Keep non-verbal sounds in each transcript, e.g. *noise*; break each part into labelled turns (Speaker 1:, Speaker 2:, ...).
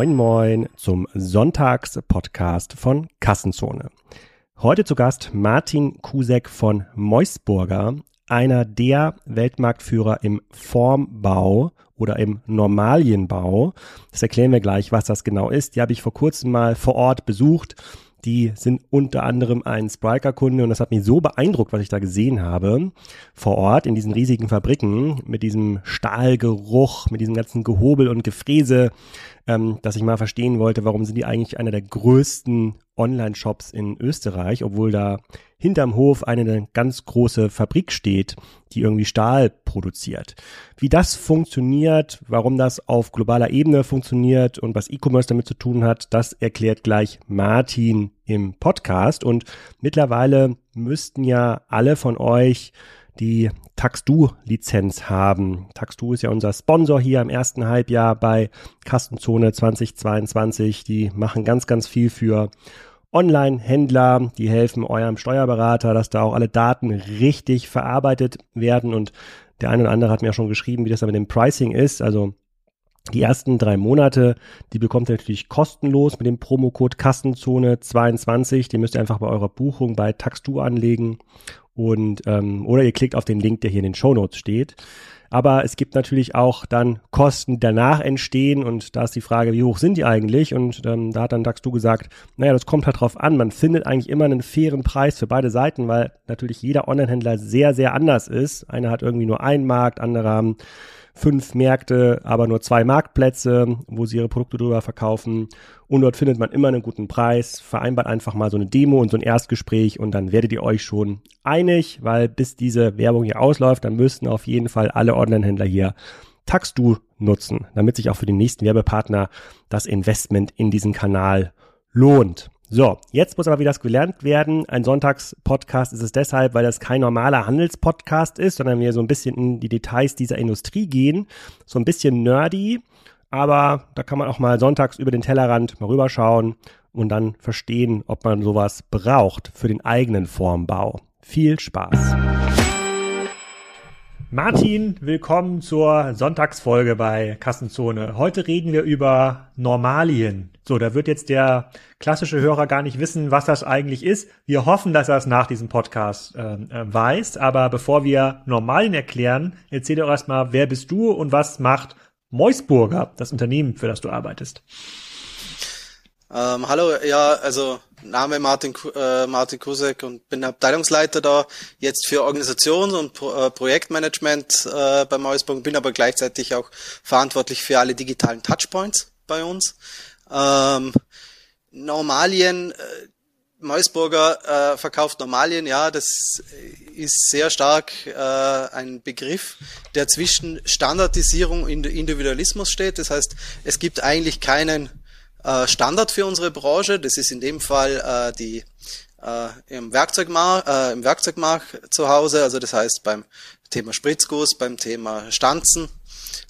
Speaker 1: Moin Moin zum Sonntags-Podcast von Kassenzone. Heute zu Gast Martin Kusek von Meusburger, einer der Weltmarktführer im Formbau oder im Normalienbau. Das erklären wir gleich, was das genau ist. Die habe ich vor kurzem mal vor Ort besucht die sind unter anderem ein Spriker-Kunde und das hat mich so beeindruckt, was ich da gesehen habe vor Ort in diesen riesigen Fabriken mit diesem Stahlgeruch, mit diesem ganzen Gehobel und Gefräse, ähm, dass ich mal verstehen wollte, warum sind die eigentlich einer der größten Online-Shops in Österreich, obwohl da hinterm Hof eine ganz große Fabrik steht, die irgendwie Stahl produziert. Wie das funktioniert, warum das auf globaler Ebene funktioniert und was E-Commerce damit zu tun hat, das erklärt gleich Martin im Podcast. Und mittlerweile müssten ja alle von euch die Taxdu-Lizenz haben. Taxdu ist ja unser Sponsor hier im ersten Halbjahr bei Kastenzone 2022. Die machen ganz, ganz viel für Online-Händler, die helfen eurem Steuerberater, dass da auch alle Daten richtig verarbeitet werden. Und der eine oder andere hat mir auch schon geschrieben, wie das da mit dem Pricing ist. Also die ersten drei Monate, die bekommt ihr natürlich kostenlos mit dem Promocode Kassenzone 22. Den müsst ihr einfach bei eurer Buchung bei Taxtu anlegen. Und ähm, oder ihr klickt auf den Link, der hier in den Show Notes steht. Aber es gibt natürlich auch dann Kosten, die danach entstehen und da ist die Frage, wie hoch sind die eigentlich? Und ähm, da hat dann Dax du gesagt, naja, das kommt halt drauf an. Man findet eigentlich immer einen fairen Preis für beide Seiten, weil natürlich jeder Online-Händler sehr, sehr anders ist. Einer hat irgendwie nur einen Markt, andere haben fünf Märkte, aber nur zwei Marktplätze, wo sie ihre Produkte drüber verkaufen. Und dort findet man immer einen guten Preis. Vereinbart einfach mal so eine Demo und so ein Erstgespräch und dann werdet ihr euch schon einig, weil bis diese Werbung hier ausläuft, dann müssten auf jeden Fall alle Online-Händler hier Taxdu nutzen, damit sich auch für den nächsten Werbepartner das Investment in diesen Kanal lohnt. So, jetzt muss aber wieder gelernt werden. Ein Sonntagspodcast ist es deshalb, weil das kein normaler Handelspodcast ist, sondern wir so ein bisschen in die Details dieser Industrie gehen. So ein bisschen nerdy, aber da kann man auch mal sonntags über den Tellerrand mal rüberschauen und dann verstehen, ob man sowas braucht für den eigenen Formbau. Viel Spaß! Martin, willkommen zur Sonntagsfolge bei Kassenzone. Heute reden wir über Normalien. So, da wird jetzt der klassische Hörer gar nicht wissen, was das eigentlich ist. Wir hoffen, dass er es nach diesem Podcast äh, äh, weiß. Aber bevor wir Normalien erklären, erzähl doch erstmal, wer bist du und was macht Meusburger, das Unternehmen, für das du arbeitest.
Speaker 2: Ähm, hallo, ja, also Name Martin, äh, Martin Kusek und bin Abteilungsleiter da jetzt für Organisations- und Pro äh, Projektmanagement äh, bei Meusburger, bin aber gleichzeitig auch verantwortlich für alle digitalen Touchpoints bei uns. Ähm, Normalien, äh, Meusburger äh, verkauft Normalien, ja, das ist sehr stark äh, ein Begriff, der zwischen Standardisierung und Individualismus steht. Das heißt, es gibt eigentlich keinen Standard für unsere Branche. Das ist in dem Fall äh, die äh, im Werkzeugmarkt, äh, im Werkzeugmarkt zu Hause. Also das heißt beim Thema Spritzguss, beim Thema Stanzen,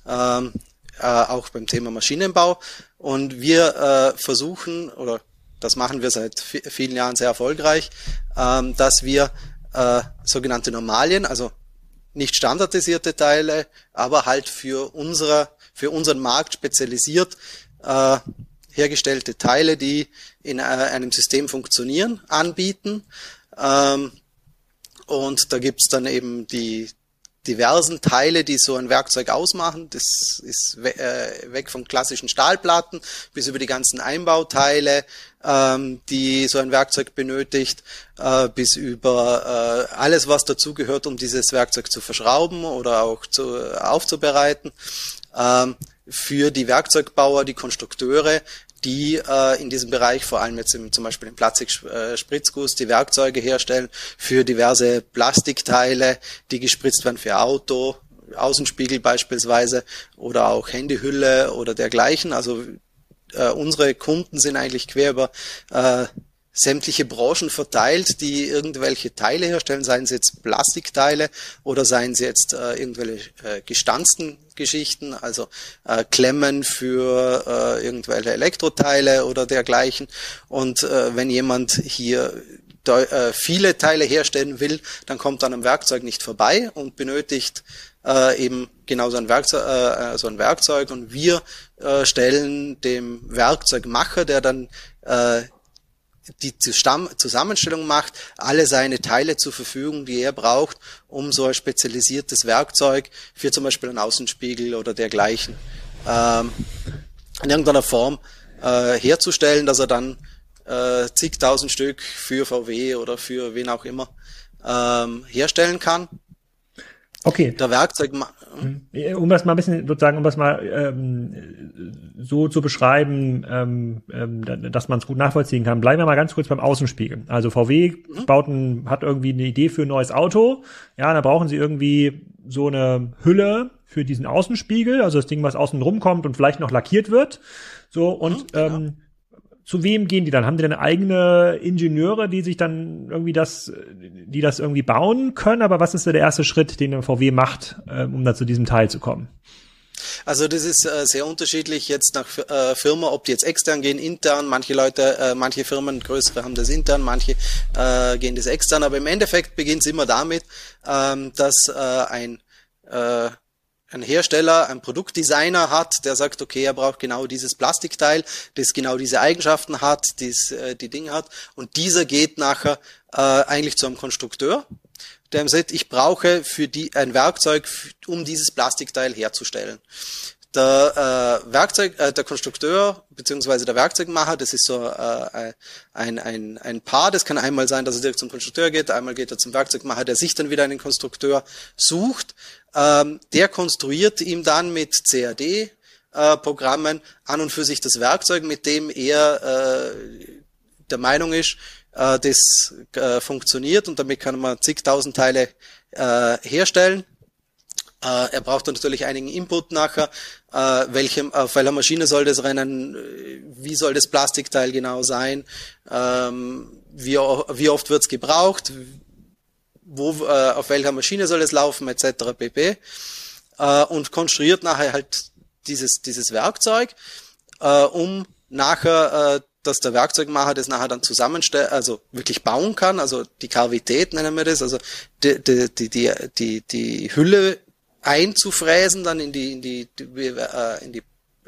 Speaker 2: ähm, äh, auch beim Thema Maschinenbau. Und wir äh, versuchen, oder das machen wir seit vielen Jahren sehr erfolgreich, ähm, dass wir äh, sogenannte Normalien, also nicht standardisierte Teile, aber halt für unsere, für unseren Markt spezialisiert äh, hergestellte Teile, die in äh, einem System funktionieren, anbieten. Ähm, und da gibt's dann eben die diversen Teile, die so ein Werkzeug ausmachen. Das ist äh, weg von klassischen Stahlplatten bis über die ganzen Einbauteile, ähm, die so ein Werkzeug benötigt, äh, bis über alles, was dazugehört, um dieses Werkzeug zu verschrauben oder auch zu, aufzubereiten. Für die Werkzeugbauer, die Konstrukteure, die äh, in diesem Bereich, vor allem jetzt im, zum Beispiel im Plastik-Spritzguss, die Werkzeuge herstellen für diverse Plastikteile, die gespritzt werden für Auto, Außenspiegel beispielsweise oder auch Handyhülle oder dergleichen. Also äh, unsere Kunden sind eigentlich quer über äh, sämtliche Branchen verteilt, die irgendwelche Teile herstellen, seien sie jetzt Plastikteile oder seien sie jetzt äh, irgendwelche äh, gestanzten Geschichten, also äh, Klemmen für äh, irgendwelche Elektroteile oder dergleichen. Und äh, wenn jemand hier äh, viele Teile herstellen will, dann kommt an einem Werkzeug nicht vorbei und benötigt äh, eben genau so ein, Werkzeug, äh, so ein Werkzeug und wir äh, stellen dem Werkzeugmacher, der dann äh, die Zusammenstellung macht, alle seine Teile zur Verfügung, die er braucht, um so ein spezialisiertes Werkzeug für zum Beispiel einen Außenspiegel oder dergleichen ähm, in irgendeiner Form äh, herzustellen, dass er dann äh, zigtausend Stück für VW oder für wen auch immer ähm, herstellen kann.
Speaker 3: Okay.
Speaker 2: Der Werkzeug.
Speaker 3: Hm. Um das mal ein bisschen sozusagen, um das mal ähm, so zu beschreiben, ähm, ähm, dass man es gut nachvollziehen kann, bleiben wir mal ganz kurz beim Außenspiegel. Also VW mhm. baut ein, hat irgendwie eine Idee für ein neues Auto. Ja, da brauchen sie irgendwie so eine Hülle für diesen Außenspiegel, also das Ding, was außen rumkommt und vielleicht noch lackiert wird. So und mhm, genau. ähm, zu wem gehen die dann? Haben die dann eigene Ingenieure, die sich dann irgendwie das, die das irgendwie bauen können? Aber was ist so der erste Schritt, den der VW macht, äh, um da zu diesem Teil zu kommen?
Speaker 2: Also das ist äh, sehr unterschiedlich jetzt nach äh, Firma, ob die jetzt extern gehen, intern. Manche Leute, äh, manche Firmen, größere haben das intern, manche äh, gehen das extern. Aber im Endeffekt beginnt es immer damit, ähm, dass äh, ein äh, ein Hersteller, ein Produktdesigner hat, der sagt, okay, er braucht genau dieses Plastikteil, das genau diese Eigenschaften hat, das äh, die Dinge hat. Und dieser geht nachher äh, eigentlich zu einem Konstrukteur, der ihm sagt, ich brauche für die ein Werkzeug, um dieses Plastikteil herzustellen. Der äh, Werkzeug, äh, der Konstrukteur beziehungsweise der Werkzeugmacher, das ist so äh, ein, ein, ein Paar. Das kann einmal sein, dass er direkt zum Konstrukteur geht, einmal geht er zum Werkzeugmacher, der sich dann wieder einen Konstrukteur sucht. Ähm, der konstruiert ihm dann mit CAD äh, Programmen an und für sich das Werkzeug, mit dem er äh, der Meinung ist, äh, das äh, funktioniert und damit kann man zigtausend Teile äh, herstellen. Äh, er braucht natürlich einigen Input nachher, äh, welche, auf welcher Maschine soll das rennen, äh, wie soll das Plastikteil genau sein, ähm, wie, wie oft wird's gebraucht, wo, äh, auf welcher Maschine soll es laufen, etc. pp. Äh, und konstruiert nachher halt dieses, dieses Werkzeug, äh, um nachher äh, dass der Werkzeugmacher das nachher dann zusammenstellt, also wirklich bauen kann, also die Kavität nennen wir das, also die, die, die, die, die Hülle einzufräsen dann in die, in die, äh, in die,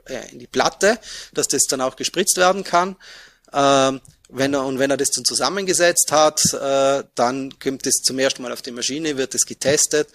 Speaker 2: äh, in die Platte, dass das dann auch gespritzt werden kann. Ähm, wenn er, und wenn er das dann zusammengesetzt hat, äh, dann kommt es zum ersten Mal auf die Maschine, wird es getestet,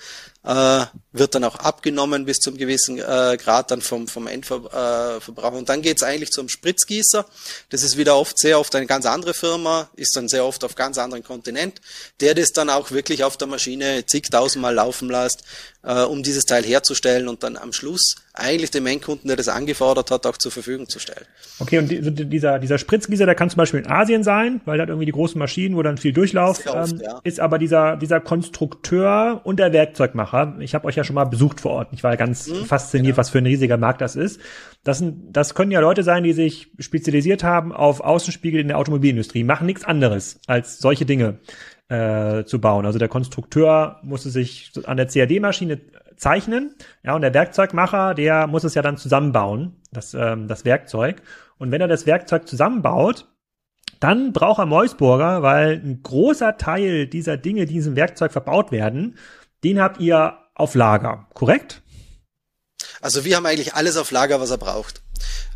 Speaker 2: äh, wird dann auch abgenommen bis zum gewissen äh, Grad dann vom, vom Endverbraucher. Äh, und dann geht's eigentlich zum Spritzgießer. Das ist wieder oft sehr oft eine ganz andere Firma, ist dann sehr oft auf ganz anderen Kontinent, der das dann auch wirklich auf der Maschine zigtausendmal laufen lässt, äh, um dieses Teil herzustellen und dann am Schluss eigentlich dem Endkunden, der das angefordert hat, auch zur Verfügung zu stellen.
Speaker 3: Okay, und dieser, dieser Spritzgießer, der kann zum Beispiel in Asien sein, weil da irgendwie die großen Maschinen, wo dann viel Durchlauf oft, ähm, ja. ist, aber dieser, dieser Konstrukteur und der Werkzeugmacher Kamera. Ich habe euch ja schon mal besucht vor Ort. Ich war ganz mhm, fasziniert, genau. was für ein riesiger Markt das ist. Das, sind, das können ja Leute sein, die sich spezialisiert haben auf Außenspiegel in der Automobilindustrie, machen nichts anderes als solche Dinge äh, zu bauen. Also der Konstrukteur musste sich an der CAD-Maschine zeichnen, ja, und der Werkzeugmacher, der muss es ja dann zusammenbauen, das, ähm, das Werkzeug. Und wenn er das Werkzeug zusammenbaut, dann braucht er Meusburger, weil ein großer Teil dieser Dinge, die in diesem Werkzeug verbaut werden, den habt ihr auf Lager, korrekt?
Speaker 2: Also wir haben eigentlich alles auf Lager, was er braucht.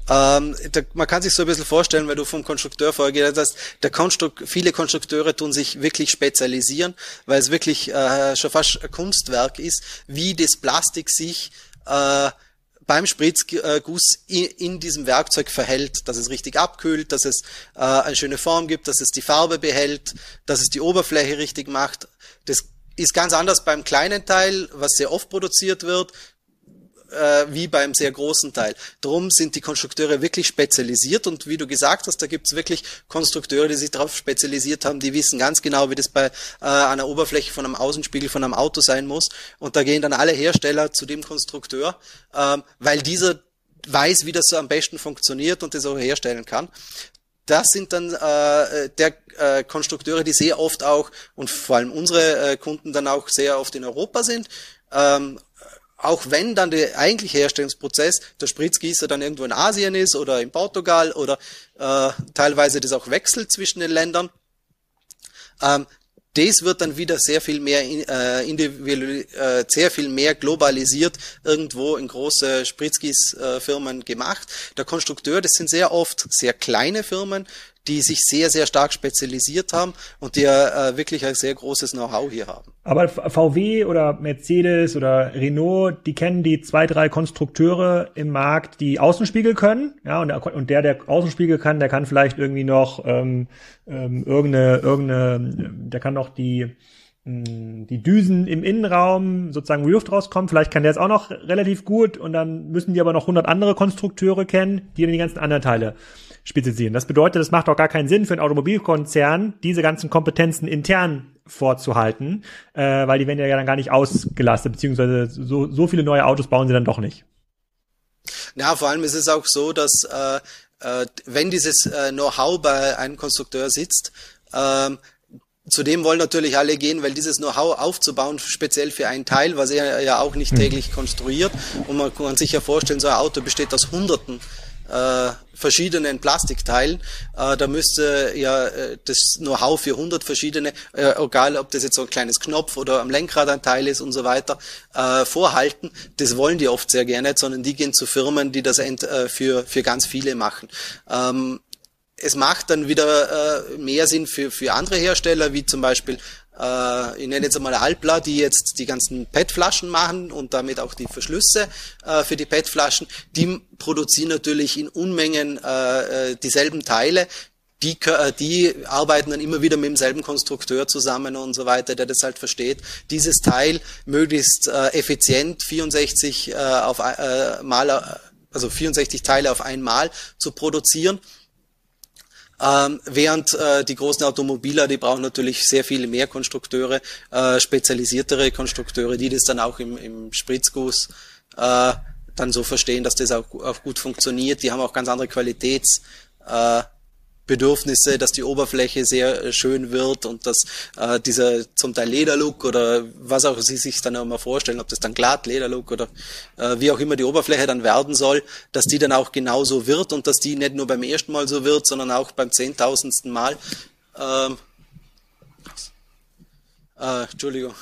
Speaker 2: Ähm, da, man kann sich so ein bisschen vorstellen, weil du vom Konstrukteur vorgeredet hast, der Konstruk viele Konstrukteure tun sich wirklich spezialisieren, weil es wirklich äh, schon fast ein Kunstwerk ist, wie das Plastik sich äh, beim Spritzguss in, diesem Werkzeug verhält, dass es richtig abkühlt, dass es äh, eine schöne Form gibt, dass es die Farbe behält, dass es die Oberfläche richtig macht. Das ist ganz anders beim kleinen Teil, was sehr oft produziert wird, äh, wie beim sehr großen Teil. Drum sind die Konstrukteure wirklich spezialisiert und wie du gesagt hast, da gibt's wirklich Konstrukteure, die sich darauf spezialisiert haben, die wissen ganz genau, wie das bei äh, einer Oberfläche von einem Außenspiegel von einem Auto sein muss. Und da gehen dann alle Hersteller zu dem Konstrukteur, ähm, weil dieser weiß, wie das so am besten funktioniert und das auch herstellen kann das sind dann äh, der äh, Konstrukteure, die sehr oft auch und vor allem unsere äh, Kunden dann auch sehr oft in Europa sind. Ähm, auch wenn dann der eigentliche Herstellungsprozess der Spritzgießer dann irgendwo in Asien ist oder in Portugal oder äh, teilweise das auch wechselt zwischen den Ländern. Ähm, das wird dann wieder sehr viel mehr äh, individuell, äh, sehr viel mehr globalisiert irgendwo in große Spritzgieß-Firmen gemacht. Der Konstrukteur, das sind sehr oft sehr kleine Firmen, die sich sehr, sehr stark spezialisiert haben und die äh, wirklich ein sehr großes Know-how hier haben.
Speaker 3: Aber VW oder Mercedes oder Renault, die kennen die zwei, drei Konstrukteure im Markt, die Außenspiegel können. Ja, und der, und der, der Außenspiegel kann, der kann vielleicht irgendwie noch ähm, ähm, irgendeine, irgendeine, der kann noch die hm, die Düsen im Innenraum sozusagen, wo die Luft rauskommt, vielleicht kann der es auch noch relativ gut und dann müssen die aber noch 100 andere Konstrukteure kennen, die dann die ganzen anderen Teile spezialisieren. Das bedeutet, es macht auch gar keinen Sinn für einen Automobilkonzern, diese ganzen Kompetenzen intern vorzuhalten, äh, weil die werden ja dann gar nicht ausgelastet, beziehungsweise so, so viele neue Autos bauen sie dann doch nicht.
Speaker 2: Ja, vor allem ist es auch so, dass äh, äh, wenn dieses äh, Know-how bei einem Konstrukteur sitzt, äh, Zudem wollen natürlich alle gehen, weil dieses Know-how aufzubauen, speziell für ein Teil, was er ja auch nicht hm. täglich konstruiert. Und man kann sich ja vorstellen, so ein Auto besteht aus Hunderten äh, verschiedenen Plastikteilen. Äh, da müsste ja äh, das Know-how für 100 verschiedene, äh, egal ob das jetzt so ein kleines Knopf oder am Lenkrad ein Teil ist und so weiter, äh, vorhalten. Das wollen die oft sehr gerne, sondern die gehen zu Firmen, die das end, äh, für, für ganz viele machen. Ähm, es macht dann wieder äh, mehr Sinn für, für andere Hersteller, wie zum Beispiel ich nenne jetzt einmal Alpla, die jetzt die ganzen PET-Flaschen machen und damit auch die Verschlüsse äh, für die PET-Flaschen, die produzieren natürlich in Unmengen äh, äh dieselben Teile, die, äh, die arbeiten dann immer wieder mit demselben Konstrukteur zusammen und so weiter, der das halt versteht, dieses Teil möglichst äh, effizient 64 äh, auf äh, mal, also 64 Teile auf einmal zu produzieren ähm, während äh, die großen Automobiler, die brauchen natürlich sehr viele mehr Konstrukteure, äh, spezialisiertere Konstrukteure, die das dann auch im, im Spritzguss äh, dann so verstehen, dass das auch, auch gut funktioniert. Die haben auch ganz andere Qualitäts. Äh, Bedürfnisse, dass die Oberfläche sehr äh, schön wird und dass äh, dieser zum Teil Lederlook oder was auch Sie sich dann auch mal vorstellen, ob das dann glatt Lederlook oder äh, wie auch immer die Oberfläche dann werden soll, dass die dann auch genauso wird und dass die nicht nur beim ersten Mal so wird, sondern auch beim zehntausendsten Mal. Ähm, äh, Entschuldigung.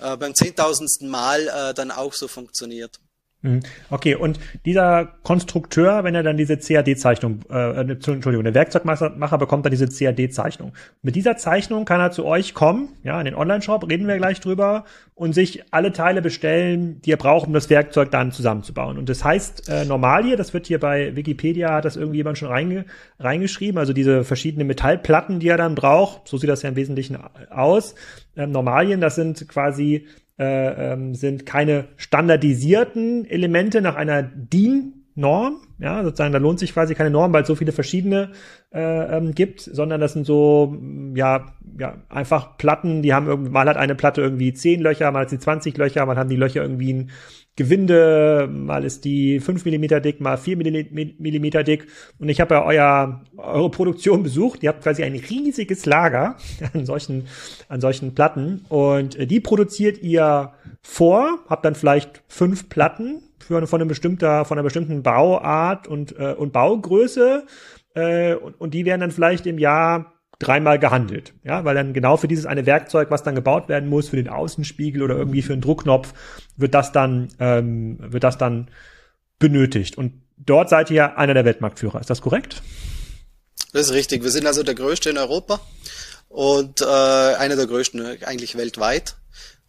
Speaker 2: Äh, beim zehntausendsten Mal äh, dann auch so funktioniert.
Speaker 3: Mhm. Okay, und dieser Konstrukteur, wenn er dann diese CAD-Zeichnung, äh, äh Entschuldigung, der Werkzeugmacher bekommt dann diese CAD-Zeichnung. Mit dieser Zeichnung kann er zu euch kommen, ja, in den Online-Shop, reden wir gleich drüber, und sich alle Teile bestellen, die er braucht, um das Werkzeug dann zusammenzubauen. Und das heißt äh, Normalie, das wird hier bei Wikipedia, hat das irgendwie jemand schon reinge reingeschrieben, also diese verschiedenen Metallplatten, die er dann braucht, so sieht das ja im Wesentlichen aus. Ähm, Normalien, das sind quasi äh, ähm, sind keine standardisierten Elemente nach einer DIN Norm, ja, sozusagen, da lohnt sich quasi keine Norm, weil es so viele verschiedene äh, ähm, gibt, sondern das sind so, ja, ja, einfach Platten, die haben irgendwie, mal hat eine Platte irgendwie zehn Löcher, mal hat sie 20 Löcher, mal haben die Löcher irgendwie ein Gewinde, mal ist die 5 Millimeter dick, mal 4 Millimeter dick. Und ich habe ja euer, eure Produktion besucht. Ihr habt quasi ein riesiges Lager *laughs* an solchen, an solchen Platten. Und äh, die produziert ihr vor, habt dann vielleicht fünf Platten für, von, einem bestimmter, von einer bestimmten Bauart und, äh, und Baugröße. Äh, und, und die werden dann vielleicht im Jahr dreimal gehandelt. Ja, weil dann genau für dieses eine Werkzeug, was dann gebaut werden muss, für den Außenspiegel oder irgendwie für einen Druckknopf, wird das dann, ähm, wird das dann benötigt. Und dort seid ihr einer der Weltmarktführer. Ist das korrekt?
Speaker 2: Das ist richtig. Wir sind also der größte in Europa und äh, einer der größten eigentlich weltweit.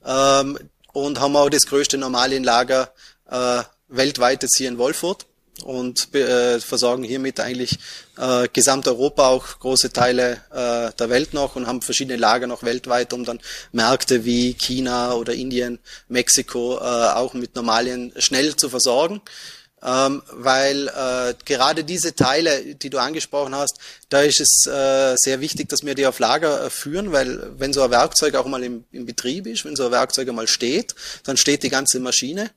Speaker 2: Ähm, und haben auch das größte Normalienlager äh, weltweit jetzt hier in Wolfurt und äh, versorgen hiermit eigentlich äh, Gesamteuropa, auch große Teile äh, der Welt noch und haben verschiedene Lager noch weltweit, um dann Märkte wie China oder Indien, Mexiko äh, auch mit Normalien schnell zu versorgen. Ähm, weil äh, gerade diese Teile, die du angesprochen hast, da ist es äh, sehr wichtig, dass wir die auf Lager äh, führen, weil wenn so ein Werkzeug auch mal im, im Betrieb ist, wenn so ein Werkzeug einmal steht, dann steht die ganze Maschine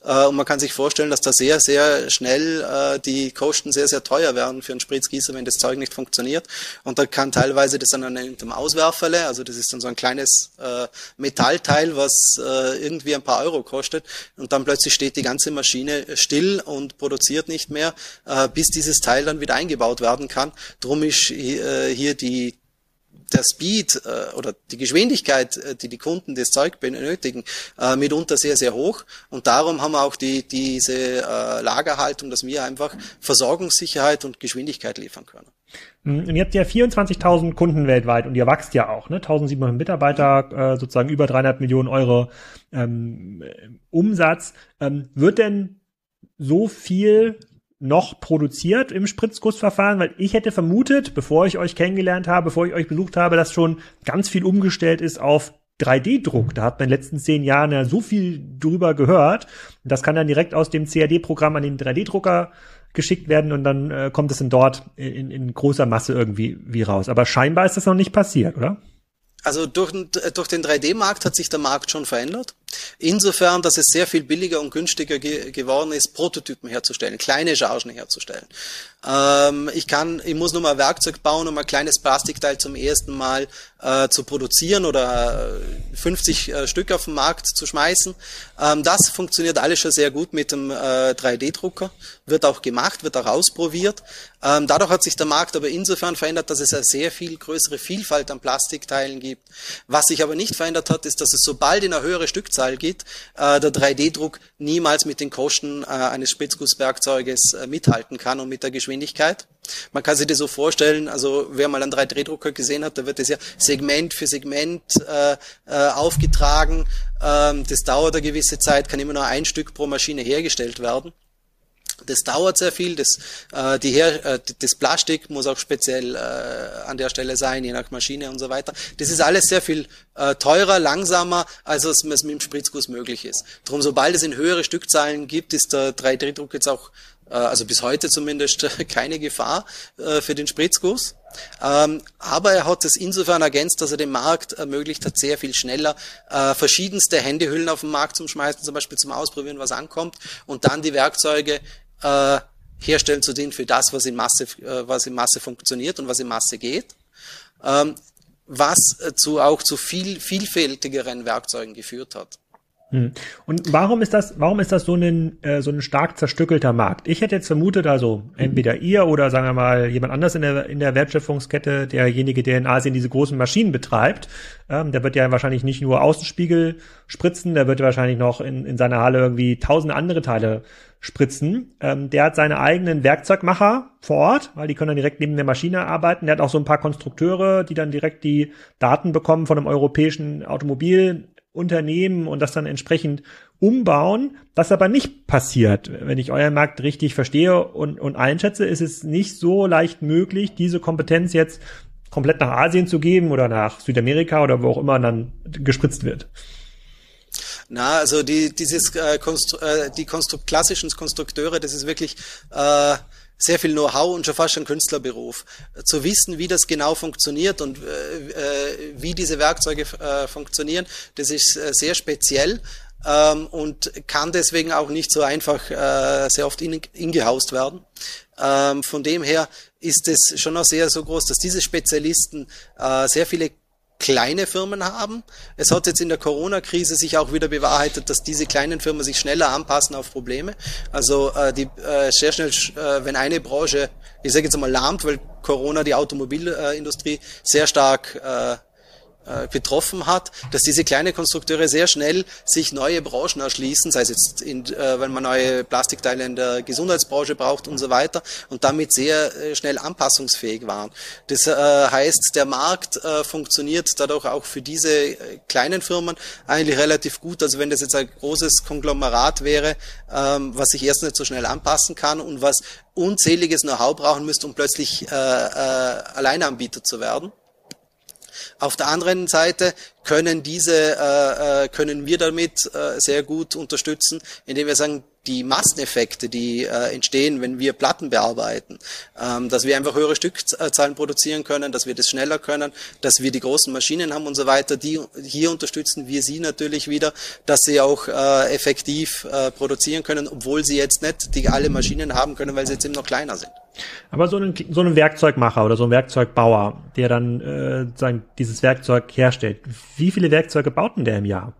Speaker 2: und man kann sich vorstellen, dass da sehr, sehr schnell äh, die Kosten sehr, sehr teuer werden für einen Spritzgießer, wenn das Zeug nicht funktioniert. Und da kann teilweise das dann an einem Auswerferle, also das ist dann so ein kleines äh, Metallteil, was äh, irgendwie ein paar Euro kostet. Und dann plötzlich steht die ganze Maschine still und produziert nicht mehr, äh, bis dieses Teil dann wieder eingebaut werden kann. Drum ist äh, hier die der Speed äh, oder die Geschwindigkeit, äh, die die Kunden das Zeug benötigen, äh, mitunter sehr, sehr hoch. Und darum haben wir auch die, diese äh, Lagerhaltung, dass wir einfach Versorgungssicherheit und Geschwindigkeit liefern können.
Speaker 3: Und ihr habt ja 24.000 Kunden weltweit und ihr wächst ja auch, ne? 1700 Mitarbeiter, äh, sozusagen über 300 Millionen Euro ähm, Umsatz. Ähm, wird denn so viel noch produziert im Spritzgussverfahren? Weil ich hätte vermutet, bevor ich euch kennengelernt habe, bevor ich euch besucht habe, dass schon ganz viel umgestellt ist auf 3D-Druck. Da hat man in den letzten zehn Jahren ja so viel drüber gehört. Das kann dann direkt aus dem CAD-Programm an den 3D-Drucker geschickt werden und dann äh, kommt es dann dort in, in großer Masse irgendwie wie raus. Aber scheinbar ist das noch nicht passiert, oder?
Speaker 2: Also durch, durch den 3D-Markt hat sich der Markt schon verändert. Insofern, dass es sehr viel billiger und günstiger ge geworden ist, Prototypen herzustellen, kleine Chargen herzustellen. Ähm, ich kann, ich muss nur mal Werkzeug bauen, um ein kleines Plastikteil zum ersten Mal äh, zu produzieren oder 50 äh, Stück auf den Markt zu schmeißen. Ähm, das funktioniert alles schon sehr gut mit dem äh, 3D-Drucker, wird auch gemacht, wird auch ausprobiert. Ähm, dadurch hat sich der Markt aber insofern verändert, dass es eine sehr viel größere Vielfalt an Plastikteilen gibt. Was sich aber nicht verändert hat, ist, dass es sobald in eine höhere Stückzahl geht, äh, der 3D-Druck niemals mit den Kosten äh, eines Spritzgusswerkzeuges äh, mithalten kann und mit der Geschwindigkeit. Man kann sich das so vorstellen, also wer mal einen 3D-Drucker gesehen hat, da wird das ja Segment für Segment aufgetragen. Ähm, das dauert eine gewisse Zeit, kann immer nur ein Stück pro Maschine hergestellt werden. Das dauert sehr viel. Das, äh, die Her äh, das Plastik muss auch speziell äh, an der Stelle sein, je nach Maschine und so weiter. Das ist alles sehr viel äh, teurer, langsamer, als es mit dem Spritzguss möglich ist. Darum, sobald es in höhere Stückzahlen gibt, ist der 3D-Druck jetzt auch, äh, also bis heute zumindest, *laughs* keine Gefahr äh, für den Spritzguss. Ähm, aber er hat es insofern ergänzt, dass er den Markt ermöglicht hat, sehr viel schneller äh, verschiedenste Händehüllen auf den Markt zum Schmeißen, zum Beispiel zum Ausprobieren, was ankommt, und dann die Werkzeuge äh, herstellen zu denen für das, was in Masse, äh, was in Masse funktioniert und was in Masse geht. Ähm, was zu, auch zu viel, vielfältigeren Werkzeugen geführt hat.
Speaker 3: Hm. Und warum ist das, warum ist das so ein, äh, so ein stark zerstückelter Markt? Ich hätte jetzt vermutet, also entweder ihr oder sagen wir mal jemand anders in der, in der Wertschöpfungskette, derjenige, der in Asien diese großen Maschinen betreibt, ähm, der wird ja wahrscheinlich nicht nur Außenspiegel spritzen, der wird wahrscheinlich noch in, in seiner Halle irgendwie tausende andere Teile spritzen. Ähm, der hat seine eigenen Werkzeugmacher vor Ort, weil die können dann direkt neben der Maschine arbeiten. Der hat auch so ein paar Konstrukteure, die dann direkt die Daten bekommen von einem europäischen Automobil Unternehmen und das dann entsprechend umbauen. Das aber nicht passiert. Wenn ich euren Markt richtig verstehe und, und einschätze, ist es nicht so leicht möglich, diese Kompetenz jetzt komplett nach Asien zu geben oder nach Südamerika oder wo auch immer dann gespritzt wird.
Speaker 2: Na, also die, dieses äh, Konstru äh, die Konstru klassischen Konstrukteure, das ist wirklich äh, sehr viel Know-how und schon fast ein Künstlerberuf. Zu wissen, wie das genau funktioniert und äh, äh, wie diese Werkzeuge äh, funktionieren, das ist äh, sehr speziell ähm, und kann deswegen auch nicht so einfach äh, sehr oft in, ingehaust werden. Ähm, von dem her ist es schon noch sehr so groß, dass diese Spezialisten äh, sehr viele kleine Firmen haben. Es hat jetzt in der Corona-Krise sich auch wieder bewahrheitet, dass diese kleinen Firmen sich schneller anpassen auf Probleme. Also äh, die äh, sehr schnell, äh, wenn eine Branche, ich sage jetzt mal lahmt, weil Corona die Automobilindustrie sehr stark äh, äh, betroffen hat, dass diese kleinen Konstrukteure sehr schnell sich neue Branchen erschließen, sei es jetzt, in, äh, wenn man neue Plastikteile in der Gesundheitsbranche braucht und so weiter und damit sehr äh, schnell anpassungsfähig waren. Das äh, heißt, der Markt äh, funktioniert dadurch auch für diese äh, kleinen Firmen eigentlich relativ gut. Also wenn das jetzt ein großes Konglomerat wäre, ähm, was sich erst nicht so schnell anpassen kann und was unzähliges Know-how brauchen müsste, um plötzlich äh, äh, Alleinanbieter zu werden. Auf der anderen Seite können diese, äh, äh, können wir damit äh, sehr gut unterstützen, indem wir sagen, die Masseneffekte, die äh, entstehen, wenn wir Platten bearbeiten, ähm, dass wir einfach höhere Stückzahlen produzieren können, dass wir das schneller können, dass wir die großen Maschinen haben und so weiter. Die, hier unterstützen wir sie natürlich wieder, dass sie auch äh, effektiv äh, produzieren können, obwohl sie jetzt nicht die alle Maschinen haben können, weil sie jetzt eben noch kleiner sind.
Speaker 3: Aber so ein, so ein Werkzeugmacher oder so ein Werkzeugbauer, der dann äh, sagen, dieses Werkzeug herstellt, wie viele Werkzeuge baut denn der im Jahr?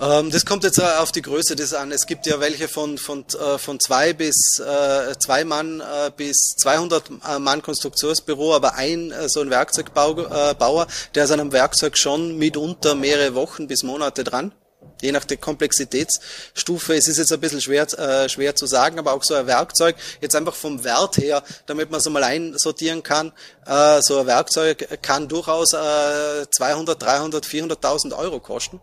Speaker 2: Ähm, das kommt jetzt äh, auf die Größe des an. Es gibt ja welche von von äh, von zwei bis äh, zwei Mann äh, bis 200 äh, Mann Konstruktionsbüro, aber ein äh, so ein Werkzeugbauer, der ist an einem Werkzeug schon mitunter mehrere Wochen bis Monate dran. Je nach der Komplexitätsstufe es ist jetzt ein bisschen schwer, äh, schwer zu sagen, aber auch so ein Werkzeug, jetzt einfach vom Wert her, damit man so mal einsortieren kann, äh, so ein Werkzeug kann durchaus äh, 200, 300, 400.000 Euro kosten.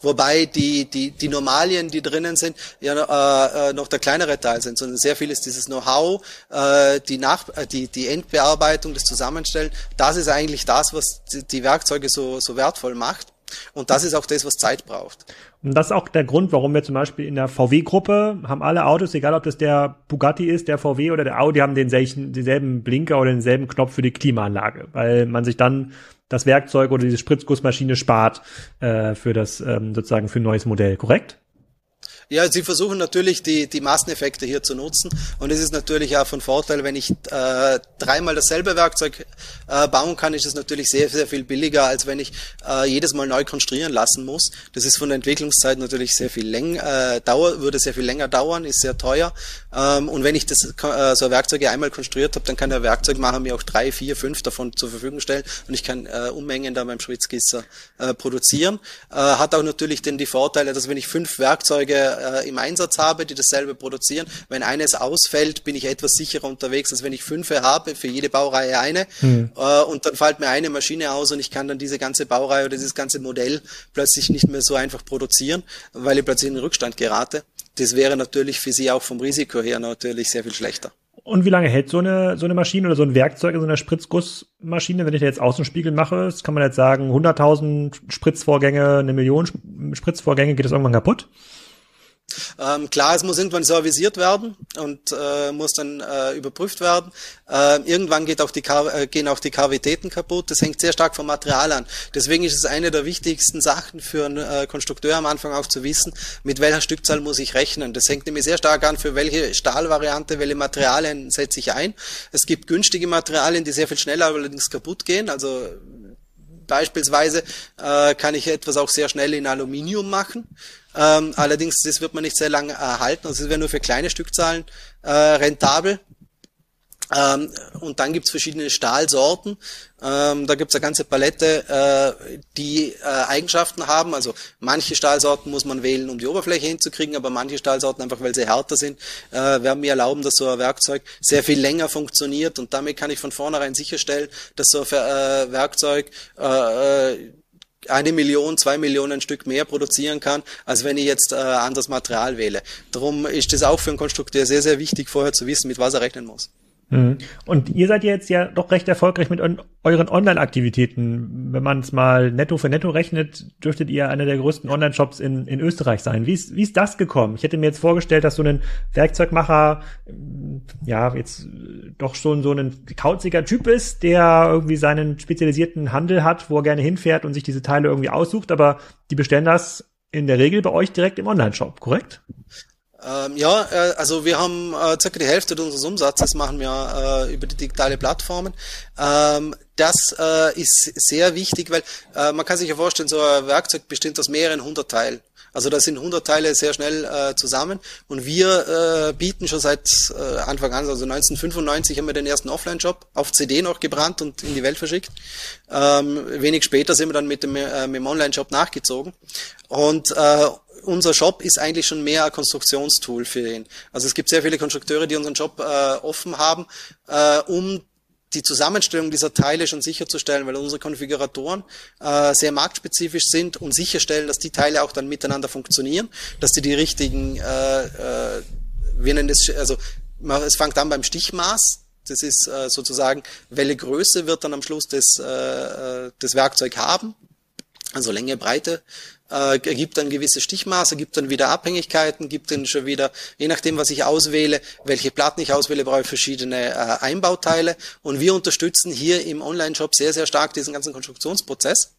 Speaker 2: Wobei die, die, die Normalien, die drinnen sind, ja äh, äh, noch der kleinere Teil sind, sondern sehr viel ist dieses Know-how, äh, die, Nach äh, die, die Endbearbeitung, das Zusammenstellen, das ist eigentlich das, was die, Werkzeuge so, so wertvoll macht. Und das ist auch das, was Zeit braucht.
Speaker 3: Und das ist auch der Grund, warum wir zum Beispiel in der VW-Gruppe haben alle Autos, egal ob das der Bugatti ist, der VW oder der Audi, haben denselben, denselben Blinker oder denselben Knopf für die Klimaanlage, weil man sich dann das Werkzeug oder diese Spritzgussmaschine spart äh, für das ähm, sozusagen für ein neues Modell, korrekt?
Speaker 2: Ja, sie versuchen natürlich die, die Masseneffekte hier zu nutzen und es ist natürlich auch von Vorteil, wenn ich äh, dreimal dasselbe Werkzeug äh, bauen kann, ist es natürlich sehr, sehr viel billiger, als wenn ich äh, jedes Mal neu konstruieren lassen muss. Das ist von der Entwicklungszeit natürlich sehr viel länger, äh, dauer, würde sehr viel länger dauern, ist sehr teuer ähm, und wenn ich das äh, so Werkzeuge einmal konstruiert habe, dann kann der Werkzeugmacher mir auch drei, vier, fünf davon zur Verfügung stellen und ich kann äh, Unmengen da beim Schwitzgießer äh, produzieren. Äh, hat auch natürlich den die Vorteile, dass wenn ich fünf Werkzeuge äh, im Einsatz habe, die dasselbe produzieren. Wenn eines ausfällt, bin ich etwas sicherer unterwegs, als wenn ich fünf habe, für jede Baureihe eine. Mhm. Äh, und dann fällt mir eine Maschine aus und ich kann dann diese ganze Baureihe oder dieses ganze Modell plötzlich nicht mehr so einfach produzieren, weil ich plötzlich in den Rückstand gerate. Das wäre natürlich für Sie auch vom Risiko her natürlich sehr viel schlechter.
Speaker 3: Und wie lange hält so eine, so eine Maschine oder so ein Werkzeug in so einer Spritzgussmaschine, wenn ich da jetzt Außenspiegel mache? Das kann man jetzt sagen, 100.000 Spritzvorgänge, eine Million Spritzvorgänge, geht das irgendwann kaputt?
Speaker 2: Ähm, klar, es muss irgendwann servisiert werden und äh, muss dann äh, überprüft werden. Äh, irgendwann geht auch die äh, gehen auch die Kavitäten kaputt. Das hängt sehr stark vom Material an. Deswegen ist es eine der wichtigsten Sachen für einen äh, Konstrukteur am Anfang auch zu wissen, mit welcher Stückzahl muss ich rechnen. Das hängt nämlich sehr stark an, für welche Stahlvariante, welche Materialien setze ich ein. Es gibt günstige Materialien, die sehr viel schneller allerdings kaputt gehen. Also beispielsweise äh, kann ich etwas auch sehr schnell in Aluminium machen. Ähm, allerdings, das wird man nicht sehr lange erhalten. Also es wäre nur für kleine Stückzahlen äh, rentabel. Ähm, und dann gibt's verschiedene Stahlsorten. Ähm, da gibt's eine ganze Palette, äh, die äh, Eigenschaften haben. Also manche Stahlsorten muss man wählen, um die Oberfläche hinzukriegen, aber manche Stahlsorten, einfach weil sie härter sind, äh, werden mir erlauben, dass so ein Werkzeug sehr viel länger funktioniert. Und damit kann ich von vornherein sicherstellen, dass so ein äh, Werkzeug äh, äh, eine Million, zwei Millionen Stück mehr produzieren kann, als wenn ich jetzt äh, anderes Material wähle. Darum ist es auch für einen Konstrukteur sehr, sehr wichtig, vorher zu wissen, mit was er rechnen muss.
Speaker 3: Mhm. Und ihr seid jetzt ja doch recht erfolgreich mit euren Online-Aktivitäten. Wenn man es mal netto für netto rechnet, dürftet ihr einer der größten Online-Shops in, in Österreich sein. Wie ist, wie ist das gekommen? Ich hätte mir jetzt vorgestellt, dass so ein Werkzeugmacher ja jetzt doch schon so ein kauziger Typ ist, der irgendwie seinen spezialisierten Handel hat, wo er gerne hinfährt und sich diese Teile irgendwie aussucht, aber die bestellen das in der Regel bei euch direkt im Online-Shop, korrekt?
Speaker 2: Ähm, ja, äh, also wir haben äh, circa die Hälfte unseres Umsatzes machen wir äh, über die digitale Plattformen. Ähm, das äh, ist sehr wichtig, weil äh, man kann sich ja vorstellen, so ein Werkzeug besteht aus mehreren hundert Teilen. Also da sind 100 Teile sehr schnell äh, zusammen und wir äh, bieten schon seit äh, Anfang an, also 1995 haben wir den ersten Offline-Shop auf CD noch gebrannt und in die Welt verschickt. Ähm, wenig später sind wir dann mit dem, äh, dem Online-Shop nachgezogen und äh, unser Shop ist eigentlich schon mehr ein Konstruktionstool für ihn. Also es gibt sehr viele Konstrukteure, die unseren Shop äh, offen haben, äh, um die Zusammenstellung dieser Teile schon sicherzustellen, weil unsere Konfiguratoren äh, sehr marktspezifisch sind und sicherstellen, dass die Teile auch dann miteinander funktionieren, dass die die richtigen, äh, äh, wir nennen das, also es fängt an beim Stichmaß, das ist äh, sozusagen, welche Größe wird dann am Schluss das, äh, äh das Werkzeug haben, also Länge, Breite, äh, gibt dann gewisse Stichmaße, gibt dann wieder Abhängigkeiten, gibt dann schon wieder, je nachdem, was ich auswähle, welche Platten ich auswähle, brauche ich verschiedene äh, Einbauteile. Und wir unterstützen hier im Online-Shop sehr, sehr stark diesen ganzen Konstruktionsprozess.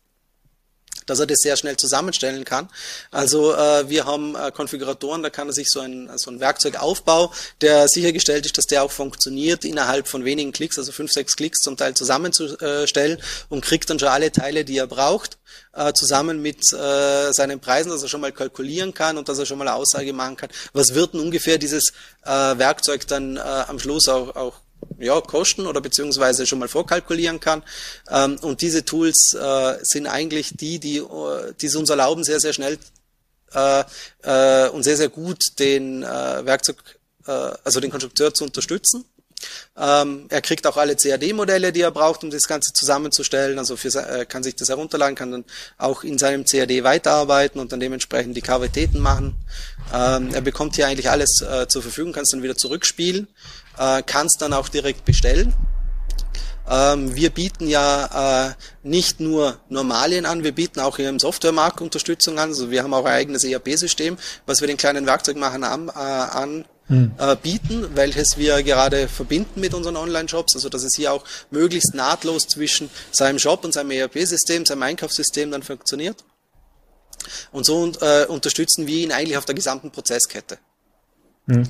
Speaker 2: Dass er das sehr schnell zusammenstellen kann. Also äh, wir haben äh, Konfiguratoren, da kann er sich so ein, so ein Werkzeugaufbau, der sichergestellt ist, dass der auch funktioniert, innerhalb von wenigen Klicks, also fünf, sechs Klicks zum Teil zusammenzustellen und kriegt dann schon alle Teile, die er braucht, äh, zusammen mit äh, seinen Preisen, dass er schon mal kalkulieren kann und dass er schon mal eine Aussage machen kann, was wird denn ungefähr dieses äh, Werkzeug dann äh, am Schluss auch, auch ja, kosten oder beziehungsweise schon mal vorkalkulieren kann. Ähm, und diese Tools äh, sind eigentlich die, die, äh, die es uns erlauben, sehr, sehr schnell äh, äh, und sehr, sehr gut den äh, Werkzeug, äh, also den Konstrukteur zu unterstützen. Ähm, er kriegt auch alle CAD-Modelle, die er braucht, um das Ganze zusammenzustellen. Also für, äh, kann sich das herunterladen, kann dann auch in seinem CAD weiterarbeiten und dann dementsprechend die Kavitäten machen. Ähm, er bekommt hier eigentlich alles äh, zur Verfügung, kann es dann wieder zurückspielen äh, kannst dann auch direkt bestellen. Ähm, wir bieten ja äh, nicht nur Normalien an, wir bieten auch hier im Softwaremarkt Unterstützung an. Also wir haben auch ein eigenes ERP-System, was wir den kleinen Werkzeugmachern an, äh, an hm. äh, bieten, welches wir gerade verbinden mit unseren Online-Shops, also dass es hier auch möglichst nahtlos zwischen seinem Shop und seinem ERP-System, seinem Einkaufssystem dann funktioniert. Und so äh, unterstützen wir ihn eigentlich auf der gesamten Prozesskette.
Speaker 3: Hm.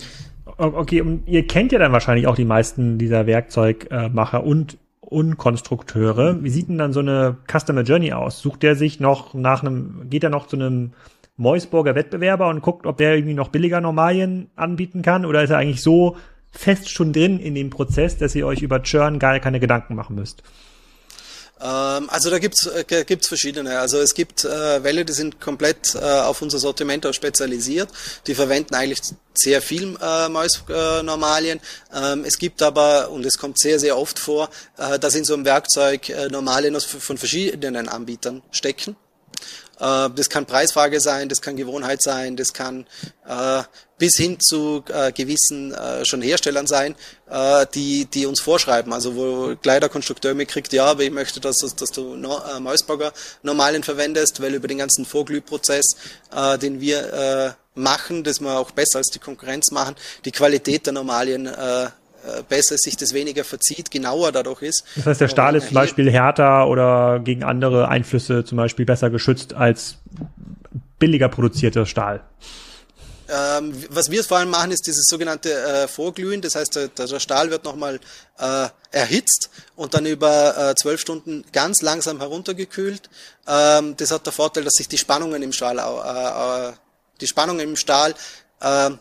Speaker 3: Okay, und ihr kennt ja dann wahrscheinlich auch die meisten dieser Werkzeugmacher und und Konstrukteure. Wie sieht denn dann so eine Customer Journey aus? Sucht der sich noch nach einem, geht er noch zu einem Moisburger Wettbewerber und guckt, ob der irgendwie noch billiger Normalien anbieten kann? Oder ist er eigentlich so fest schon drin in dem Prozess, dass ihr euch über Churn gar keine Gedanken machen müsst?
Speaker 2: Ähm, also da gibt's äh, gibt's verschiedene. Also es gibt äh, Welle, die sind komplett äh, auf unser Sortiment auch spezialisiert. Die verwenden eigentlich sehr viel äh, Mausnormalien. Ähm, es gibt aber, und es kommt sehr, sehr oft vor, äh, dass in so einem Werkzeug äh, Normalien von verschiedenen Anbietern stecken. Äh, das kann Preisfrage sein, das kann Gewohnheit sein, das kann äh, bis hin zu äh, gewissen schon Herstellern sein, die, die uns vorschreiben. Also wo gleich der Konstrukteur mitkriegt, ja, aber ich möchte, dass, dass du no, äh, Mausburger normalen verwendest, weil über den ganzen Vorglühprozess, den wir machen, das wir auch besser als die Konkurrenz machen, die Qualität der Normalien äh, besser sich das weniger verzieht, genauer dadurch ist.
Speaker 3: Das heißt, der Stahl ist zum Beispiel härter oder gegen andere Einflüsse zum Beispiel besser geschützt als billiger produzierter Stahl.
Speaker 2: Ähm, was wir vor allem machen, ist dieses sogenannte äh, Vorglühen. Das heißt, der, der Stahl wird nochmal äh, erhitzt und dann über äh, zwölf Stunden ganz langsam heruntergekühlt. Ähm, das hat der Vorteil, dass sich die Spannungen im Stahl, äh, äh, die Spannungen im Stahl äh,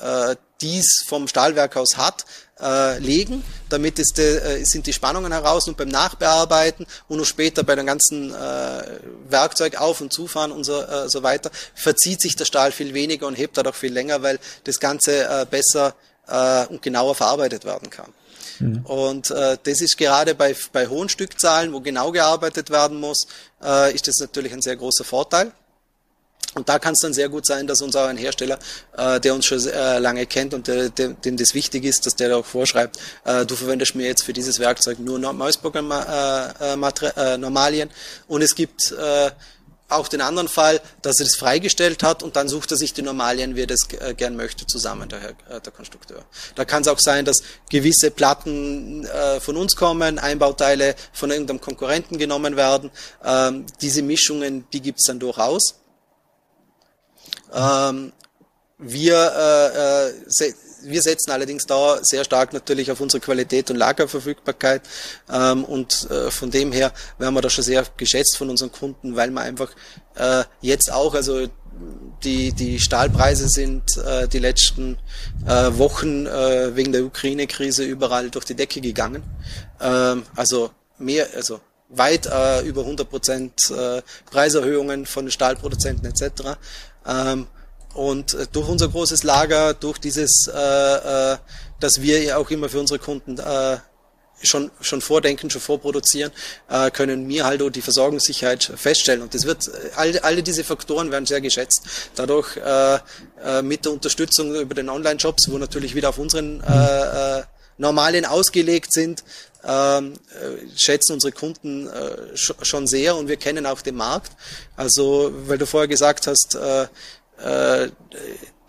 Speaker 2: äh, dies vom Stahlwerk aus hat, äh, legen. Damit ist de, äh, sind die Spannungen heraus und beim Nachbearbeiten und noch später bei dem ganzen äh, Werkzeug auf- und zufahren und so, äh, so weiter, verzieht sich der Stahl viel weniger und hebt dadurch viel länger, weil das Ganze äh, besser äh, und genauer verarbeitet werden kann. Mhm. Und äh, das ist gerade bei, bei hohen Stückzahlen, wo genau gearbeitet werden muss, äh, ist das natürlich ein sehr großer Vorteil. Und da kann es dann sehr gut sein, dass uns auch ein Hersteller, äh, der uns schon äh, lange kennt und der, der, dem das wichtig ist, dass der auch vorschreibt, äh, du verwendest mir jetzt für dieses Werkzeug nur Mausprogramm äh, äh, äh, Normalien. Und es gibt äh, auch den anderen Fall, dass er das freigestellt hat und dann sucht er sich die Normalien, wie er das äh, gern möchte, zusammen, der, äh, der Konstrukteur. Da kann es auch sein, dass gewisse Platten äh, von uns kommen, Einbauteile von irgendeinem Konkurrenten genommen werden. Ähm, diese Mischungen, die gibt es dann durchaus. Ähm, wir, äh, äh, wir setzen allerdings da sehr stark natürlich auf unsere Qualität und Lagerverfügbarkeit ähm, und äh, von dem her werden wir da schon sehr geschätzt von unseren Kunden, weil wir einfach äh, jetzt auch, also die, die Stahlpreise sind äh, die letzten äh, Wochen äh, wegen der Ukraine-Krise überall durch die Decke gegangen. Ähm, also mehr, also weit äh, über 100 Prozent äh, Preiserhöhungen von den Stahlproduzenten etc. Ähm, und äh, durch unser großes Lager, durch dieses, äh, äh, dass wir ja auch immer für unsere Kunden äh, schon, schon vordenken, schon vorproduzieren, äh, können wir halt auch die Versorgungssicherheit feststellen. Und das wird, alle, alle diese Faktoren werden sehr geschätzt. Dadurch äh, äh, mit der Unterstützung über den Online-Shops, wo natürlich wieder auf unseren äh, äh, normalen ausgelegt sind, äh, schätzen unsere Kunden äh, schon sehr und wir kennen auch den Markt. Also, weil du vorher gesagt hast, äh, äh,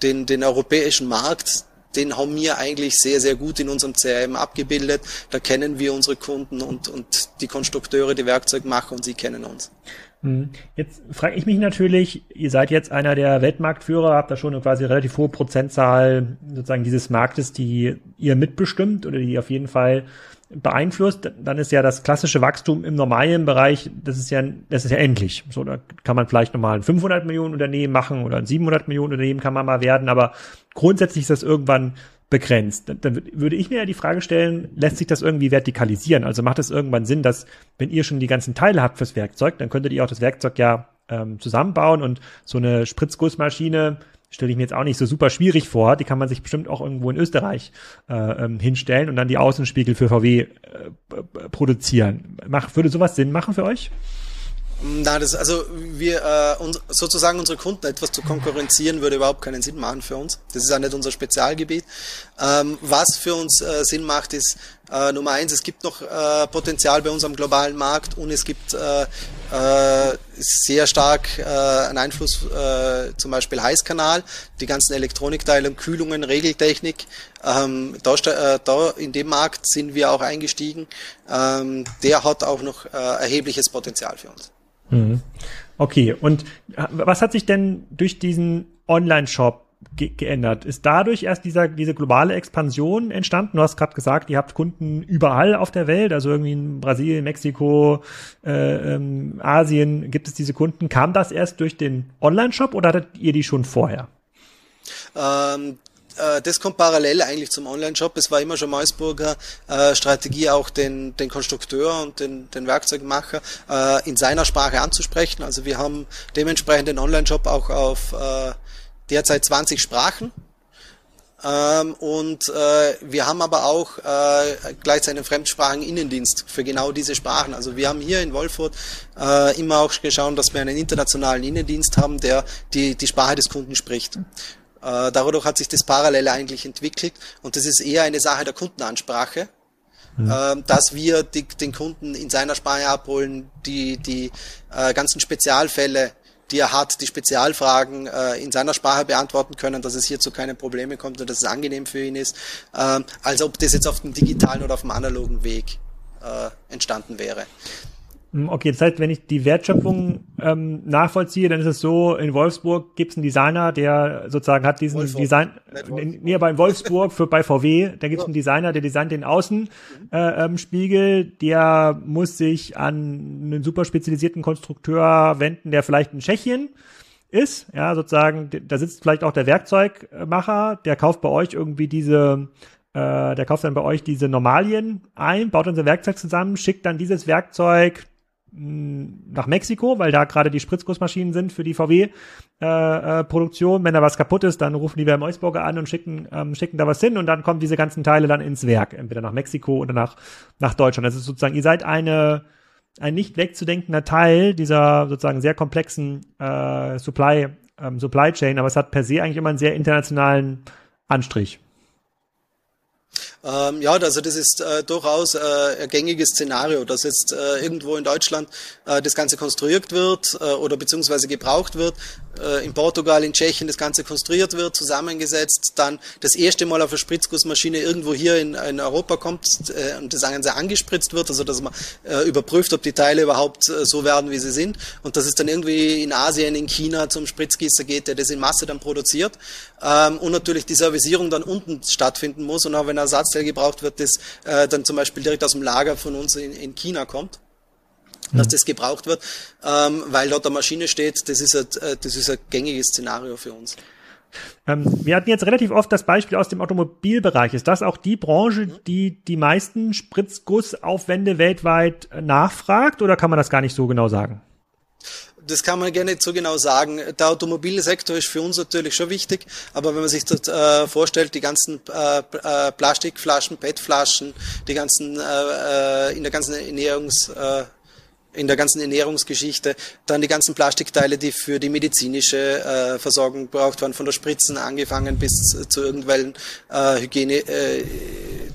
Speaker 2: den, den europäischen Markt, den haben wir eigentlich sehr, sehr gut in unserem CRM abgebildet. Da kennen wir unsere Kunden und, und die Konstrukteure, die Werkzeugmacher und sie kennen uns.
Speaker 3: Hm. Jetzt frage ich mich natürlich, ihr seid jetzt einer der Weltmarktführer, habt da schon eine quasi relativ hohe Prozentzahl sozusagen dieses Marktes, die ihr mitbestimmt oder die auf jeden Fall beeinflusst, dann ist ja das klassische Wachstum im normalen Bereich, das ist ja, das ist ja endlich. So, da kann man vielleicht nochmal ein 500 Millionen Unternehmen machen oder ein 700 Millionen Unternehmen kann man mal werden, aber grundsätzlich ist das irgendwann begrenzt. Dann würde ich mir ja die Frage stellen, lässt sich das irgendwie vertikalisieren? Also macht es irgendwann Sinn, dass, wenn ihr schon die ganzen Teile habt fürs Werkzeug, dann könntet ihr auch das Werkzeug ja ähm, zusammenbauen und so eine Spritzgussmaschine stelle ich mir jetzt auch nicht so super schwierig vor. Die kann man sich bestimmt auch irgendwo in Österreich äh, ähm, hinstellen und dann die Außenspiegel für VW äh, produzieren. Mach, würde sowas Sinn machen für euch?
Speaker 2: Na, das, also wir äh, uns, sozusagen unsere Kunden etwas zu konkurrenzieren, würde überhaupt keinen Sinn machen für uns. Das ist auch nicht unser Spezialgebiet. Ähm, was für uns äh, Sinn macht, ist äh, Nummer eins, es gibt noch äh, Potenzial bei uns am globalen Markt und es gibt äh, äh, sehr stark äh, einen Einfluss, äh, zum Beispiel Heißkanal, die ganzen Elektronikteile, Kühlungen, Regeltechnik. Ähm, da, äh, da in dem Markt sind wir auch eingestiegen. Ähm, der hat auch noch äh, erhebliches Potenzial für uns.
Speaker 3: Mhm. Okay, und was hat sich denn durch diesen Online-Shop ge geändert? Ist dadurch erst dieser, diese globale Expansion entstanden? Du hast gerade gesagt, ihr habt Kunden überall auf der Welt, also irgendwie in Brasilien, Mexiko, äh, ähm, Asien gibt es diese Kunden. Kam das erst durch den Online-Shop oder hattet ihr die schon vorher?
Speaker 2: Ähm, äh, das kommt parallel eigentlich zum Online-Shop. Es war immer schon Meusburger äh, Strategie, auch den, den Konstrukteur und den, den Werkzeugmacher äh, in seiner Sprache anzusprechen. Also wir haben dementsprechend den Online-Shop auch auf äh, derzeit 20 Sprachen. Ähm, und äh, wir haben aber auch äh, gleichzeitig einen fremdsprachigen Innendienst für genau diese Sprachen. Also wir haben hier in Wolfurt äh, immer auch geschaut, dass wir einen internationalen Innendienst haben, der die, die Sprache des Kunden spricht. Äh, dadurch hat sich das parallel eigentlich entwickelt und das ist eher eine Sache der Kundenansprache, mhm. äh, dass wir die, den Kunden in seiner Sprache abholen, die, die äh, ganzen Spezialfälle, die er hat, die Spezialfragen äh, in seiner Sprache beantworten können, dass es hier zu keinen Problemen kommt und dass es angenehm für ihn ist, äh, als ob das jetzt auf dem digitalen oder auf dem analogen Weg äh, entstanden wäre.
Speaker 3: Hm, okay, das heißt, wenn ich die Wertschöpfung ähm, nachvollziehe, dann ist es so, in Wolfsburg gibt es einen Designer, der sozusagen hat diesen Wolfsburg. Design, nee, aber in Wolfsburg für, bei VW, da gibt es einen Designer, der designt den Außenspiegel, äh, ähm, der muss sich an einen super spezialisierten Konstrukteur wenden, der vielleicht in Tschechien ist, ja, sozusagen, da sitzt vielleicht auch der Werkzeugmacher, der kauft bei euch irgendwie diese äh, der kauft dann bei euch diese Normalien ein, baut unser Werkzeug zusammen, schickt dann dieses Werkzeug nach Mexiko, weil da gerade die Spritzgussmaschinen sind für die VW-Produktion. Äh, äh, Wenn da was kaputt ist, dann rufen die bei Meusburger an und schicken, ähm, schicken da was hin und dann kommen diese ganzen Teile dann ins Werk, entweder nach Mexiko oder nach, nach Deutschland. Das ist sozusagen, ihr seid eine, ein nicht wegzudenkender Teil dieser sozusagen sehr komplexen äh, Supply, ähm, Supply Chain, aber es hat per se eigentlich immer einen sehr internationalen Anstrich.
Speaker 2: Ähm, ja, also das ist äh, durchaus äh, ein gängiges Szenario, dass jetzt äh, irgendwo in Deutschland äh, das Ganze konstruiert wird äh, oder beziehungsweise gebraucht wird, in Portugal, in Tschechien das Ganze konstruiert wird, zusammengesetzt, dann das erste Mal auf eine Spritzgussmaschine irgendwo hier in, in Europa kommt äh, und das Ganze angespritzt wird, also dass man äh, überprüft, ob die Teile überhaupt äh, so werden, wie sie sind. Und dass es dann irgendwie in Asien, in China zum Spritzgießer geht, der das in Masse dann produziert. Ähm, und natürlich die Servicierung dann unten stattfinden muss. Und auch wenn Ersatz Ersatzteil gebraucht wird, das äh, dann zum Beispiel direkt aus dem Lager von uns in, in China kommt dass mhm. das gebraucht wird, ähm, weil dort der Maschine steht, das ist ein, äh, das ist ein gängiges Szenario für uns.
Speaker 3: Ähm, wir hatten jetzt relativ oft das Beispiel aus dem Automobilbereich. Ist das auch die Branche, mhm. die die meisten Spritzgussaufwände weltweit nachfragt oder kann man das gar nicht so genau sagen?
Speaker 2: das kann man gerne nicht so genau sagen. Der Automobilsektor ist für uns natürlich schon wichtig, aber wenn man sich das äh, vorstellt, die ganzen äh, äh, Plastikflaschen, PET-Flaschen, die ganzen äh, äh, in der ganzen Ernährungs äh, in der ganzen Ernährungsgeschichte, dann die ganzen Plastikteile, die für die medizinische äh, Versorgung gebraucht werden, von der Spritzen angefangen bis zu irgendwelchen äh, Hygiene äh,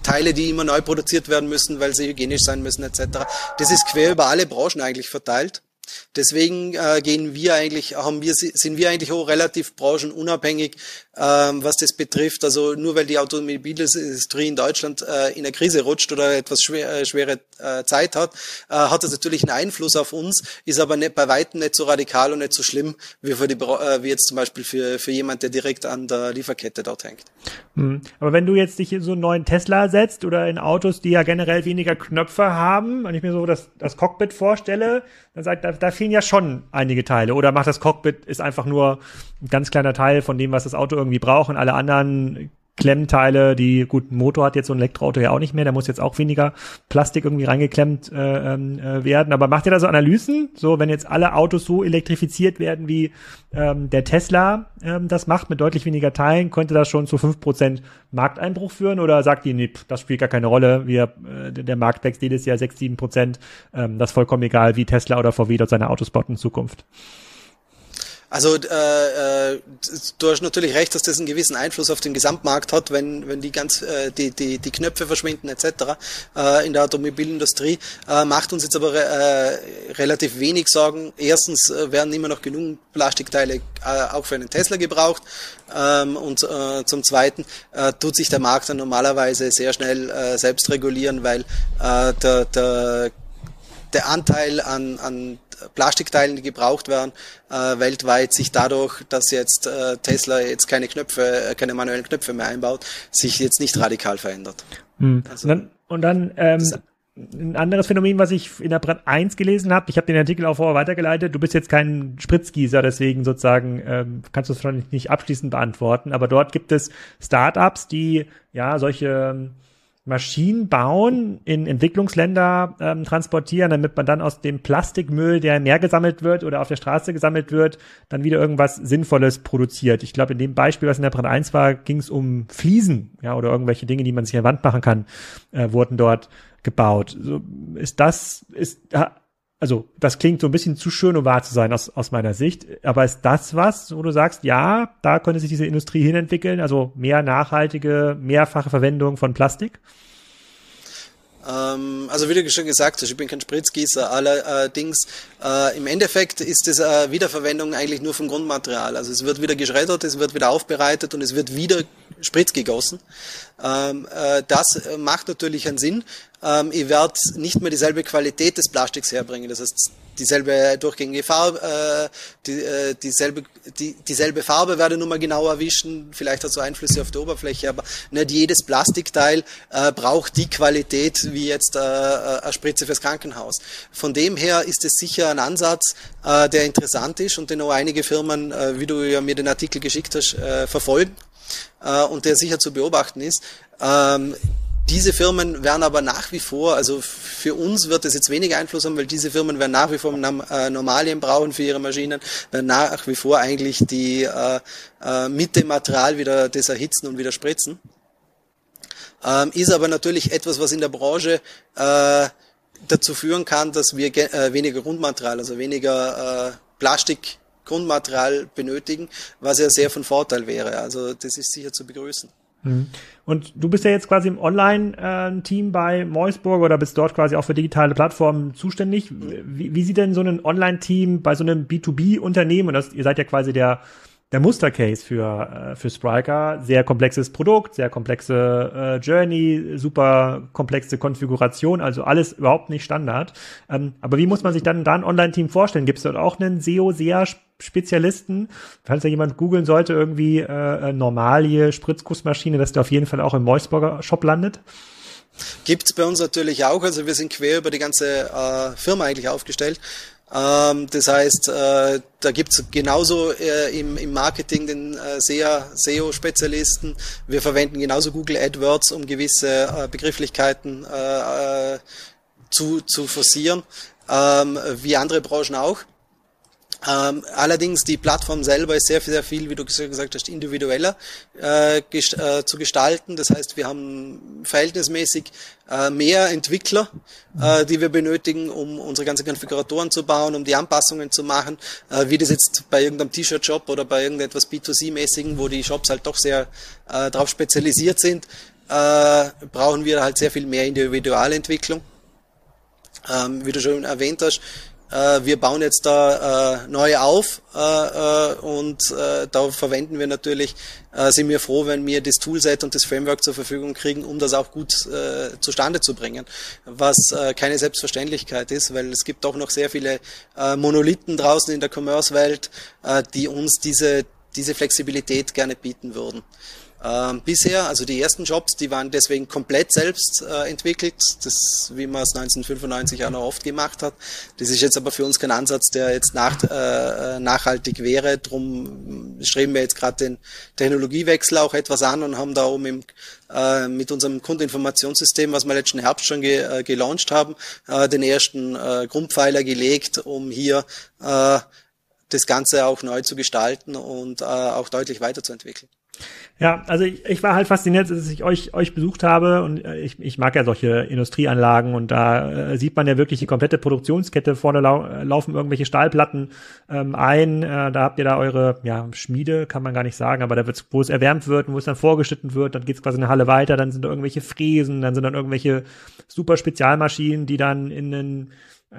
Speaker 2: Teile, die immer neu produziert werden müssen, weil sie hygienisch sein müssen etc. Das ist quer über alle Branchen eigentlich verteilt. Deswegen äh, gehen wir eigentlich, haben wir, sind wir eigentlich auch relativ branchenunabhängig, ähm, was das betrifft. Also nur weil die Automobilindustrie in Deutschland äh, in eine Krise rutscht oder etwas schwer, äh, schwere äh, Zeit hat, äh, hat das natürlich einen Einfluss auf uns, ist aber nicht bei weitem nicht so radikal und nicht so schlimm wie, für die, äh, wie jetzt zum Beispiel für, für jemand, der direkt an der Lieferkette dort hängt.
Speaker 3: Hm. Aber wenn du jetzt dich in so einen neuen Tesla setzt oder in Autos, die ja generell weniger Knöpfe haben, und ich mir so das, das Cockpit vorstelle, dann sagt, da, da fehlen ja schon einige Teile. Oder macht das Cockpit ist einfach nur ein ganz kleiner Teil von dem, was das Auto irgendwie braucht und alle anderen Klemmteile, die, gut, Motor hat jetzt so ein Elektroauto ja auch nicht mehr, da muss jetzt auch weniger Plastik irgendwie reingeklemmt äh, ähm, äh, werden. Aber macht ihr da so Analysen? So, wenn jetzt alle Autos so elektrifiziert werden, wie ähm, der Tesla ähm, das macht, mit deutlich weniger Teilen, könnte das schon zu fünf Prozent Markteinbruch führen? Oder sagt ihr, nee, das spielt gar keine Rolle, wir, äh, der Markt wächst jedes Jahr sechs, sieben Prozent, ähm, das ist vollkommen egal, wie Tesla oder VW dort seine Autos baut in Zukunft?
Speaker 2: Also äh, äh, du hast natürlich recht, dass das einen gewissen Einfluss auf den Gesamtmarkt hat, wenn, wenn die ganz äh, die, die, die Knöpfe verschwinden etc. Äh, in der Automobilindustrie. Äh, macht uns jetzt aber äh, relativ wenig Sorgen. Erstens äh, werden immer noch genug Plastikteile äh, auch für einen Tesla gebraucht. Ähm, und äh, zum Zweiten äh, tut sich der Markt dann normalerweise sehr schnell äh, selbst regulieren, weil äh, der, der der Anteil an, an Plastikteilen, die gebraucht werden, äh, weltweit sich dadurch, dass jetzt äh, Tesla jetzt keine Knöpfe, äh, keine manuellen Knöpfe mehr einbaut, sich jetzt nicht radikal verändert.
Speaker 3: Hm. Also, und dann, und dann ähm, ein anderes Phänomen, was ich in der Brand 1 gelesen habe, ich habe den Artikel auch vorher weitergeleitet, du bist jetzt kein Spritzgießer, deswegen sozusagen ähm, kannst du es wahrscheinlich nicht abschließend beantworten, aber dort gibt es Startups, die ja solche Maschinen bauen, in Entwicklungsländer ähm, transportieren, damit man dann aus dem Plastikmüll, der im Meer gesammelt wird oder auf der Straße gesammelt wird, dann wieder irgendwas Sinnvolles produziert. Ich glaube, in dem Beispiel, was in der Brand 1 war, ging es um Fliesen, ja, oder irgendwelche Dinge, die man sich an Wand machen kann, äh, wurden dort gebaut. So, ist das, ist, also das klingt so ein bisschen zu schön, um wahr zu sein aus, aus meiner Sicht. Aber ist das was, wo du sagst, ja, da könnte sich diese Industrie hinentwickeln, also mehr nachhaltige, mehrfache Verwendung von Plastik?
Speaker 2: Ähm, also wie du schon gesagt hast, ich bin kein Spritzgießer, allerdings äh, im Endeffekt ist es äh, Wiederverwendung eigentlich nur vom Grundmaterial. Also es wird wieder geschreddert, es wird wieder aufbereitet und es wird wieder Spritz gegossen. Ähm, äh, das macht natürlich einen Sinn. Ähm, ich werde nicht mehr dieselbe Qualität des Plastiks herbringen. Das heißt, dieselbe durchgängige Farbe, äh, die, äh, dieselbe, die, dieselbe Farbe werde nur mal genau erwischen. Vielleicht hat so Einflüsse auf die Oberfläche, aber nicht jedes Plastikteil äh, braucht die Qualität wie jetzt äh, äh eine Spritze fürs Krankenhaus. Von dem her ist es sicher ein Ansatz, äh, der interessant ist und den auch einige Firmen, äh, wie du ja mir den Artikel geschickt hast, äh, verfolgen äh, und der sicher zu beobachten ist. Ähm, diese Firmen werden aber nach wie vor, also für uns wird es jetzt weniger Einfluss haben, weil diese Firmen werden nach wie vor äh, Normalien brauchen für ihre Maschinen, werden nach wie vor eigentlich die äh, äh, mit dem Material wieder das erhitzen und wieder spritzen. Ähm, ist aber natürlich etwas, was in der Branche äh, dazu führen kann, dass wir äh, weniger Grundmaterial, also weniger äh, Plastik Grundmaterial benötigen, was ja sehr von Vorteil wäre. Also das ist sicher zu begrüßen.
Speaker 3: Mhm. Und du bist ja jetzt quasi im Online-Team bei Moisburg oder bist dort quasi auch für digitale Plattformen zuständig. Wie, wie sieht denn so ein Online-Team bei so einem B2B-Unternehmen, und das, ihr seid ja quasi der der Mustercase für, äh, für Spriker. Sehr komplexes Produkt, sehr komplexe äh, Journey, super komplexe Konfiguration, also alles überhaupt nicht Standard. Ähm, aber wie muss man sich dann da ein Online-Team vorstellen? Gibt es dort auch einen SEO-SEA-Spezialisten? Falls da jemand googeln sollte, irgendwie äh, Normalie, Spritzgussmaschine, dass der auf jeden Fall auch im Moisburger Shop landet?
Speaker 2: Gibt's bei uns natürlich auch. Also wir sind quer über die ganze äh, Firma eigentlich aufgestellt. Ähm, das heißt, äh, da gibt's genauso äh, im, im Marketing den äh, SEO-Spezialisten. Wir verwenden genauso Google AdWords, um gewisse äh, Begrifflichkeiten äh, äh, zu, zu forcieren, ähm, wie andere Branchen auch. Ähm, allerdings die Plattform selber ist sehr, sehr viel, wie du gesagt hast, individueller äh, äh, zu gestalten. Das heißt, wir haben verhältnismäßig äh, mehr Entwickler, die wir benötigen, um unsere ganzen Konfiguratoren zu bauen, um die Anpassungen zu machen, wie das jetzt bei irgendeinem T-Shirt-Shop oder bei irgendetwas B2C-mäßigen, wo die Shops halt doch sehr äh, darauf spezialisiert sind, brauchen wir halt sehr viel mehr Individualentwicklung. Ähm, wie du schon erwähnt hast, wir bauen jetzt da äh, neu auf äh, äh, und äh, da verwenden wir natürlich, äh, sind wir froh, wenn wir das Toolset und das Framework zur Verfügung kriegen, um das auch gut äh, zustande zu bringen, was äh, keine Selbstverständlichkeit ist, weil es gibt auch noch sehr viele äh, Monolithen draußen in der Commerce-Welt, äh, die uns diese diese Flexibilität gerne bieten würden. Ähm, bisher, also die ersten Jobs, die waren deswegen komplett selbst äh, entwickelt, das, wie man es 1995 auch noch oft gemacht hat. Das ist jetzt aber für uns kein Ansatz, der jetzt nach, äh, nachhaltig wäre. Drum streben wir jetzt gerade den Technologiewechsel auch etwas an und haben da oben im, äh, mit unserem Kundeninformationssystem, was wir letzten Herbst schon ge, äh, gelauncht haben, äh, den ersten Grundpfeiler gelegt, um hier das Ganze auch neu zu gestalten und auch deutlich weiterzuentwickeln.
Speaker 3: Ja, also ich, ich war halt fasziniert, dass ich euch, euch besucht habe und äh, ich, ich mag ja solche Industrieanlagen und da äh, sieht man ja wirklich die komplette Produktionskette. Vorne lau laufen irgendwelche Stahlplatten ähm, ein, äh, da habt ihr da eure ja, Schmiede, kann man gar nicht sagen, aber da wird's, wo es erwärmt wird und wo es dann vorgeschnitten wird, dann geht's quasi in der Halle weiter, dann sind da irgendwelche Fräsen, dann sind dann irgendwelche super Spezialmaschinen, die dann in den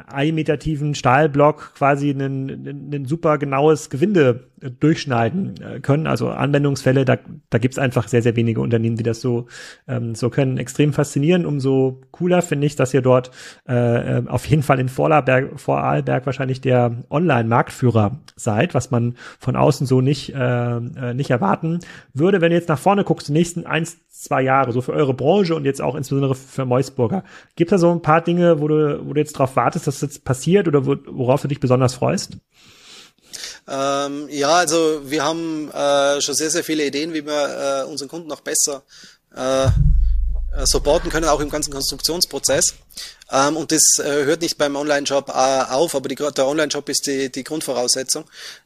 Speaker 3: ein Meter tiefen Stahlblock quasi ein super genaues Gewinde durchschneiden äh, können. Also Anwendungsfälle, da, da gibt es einfach sehr, sehr wenige Unternehmen, die das so, ähm, so können. Extrem faszinierend. Umso cooler finde ich, dass ihr dort äh, äh, auf jeden Fall in Vorarlberg, Vorarlberg wahrscheinlich der Online-Marktführer seid, was man von außen so nicht, äh, äh, nicht erwarten würde. Wenn ihr jetzt nach vorne guckst, die nächsten eins, zwei Jahre, so für eure Branche und jetzt auch insbesondere für Meusburger, gibt es da so ein paar Dinge, wo du, wo du jetzt darauf wartest, dass das jetzt passiert oder worauf du dich besonders freust?
Speaker 2: Ähm, ja, also wir haben äh, schon sehr, sehr viele Ideen, wie wir äh, unseren Kunden noch besser äh, supporten können, auch im ganzen Konstruktionsprozess. Ähm, und das äh, hört nicht beim Online-Shop äh, auf, aber die, der Online-Shop ist die, die Grundvoraussetzung.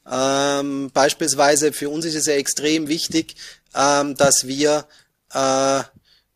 Speaker 2: Ähm, beispielsweise für uns ist es ja extrem wichtig, ähm, dass wir äh,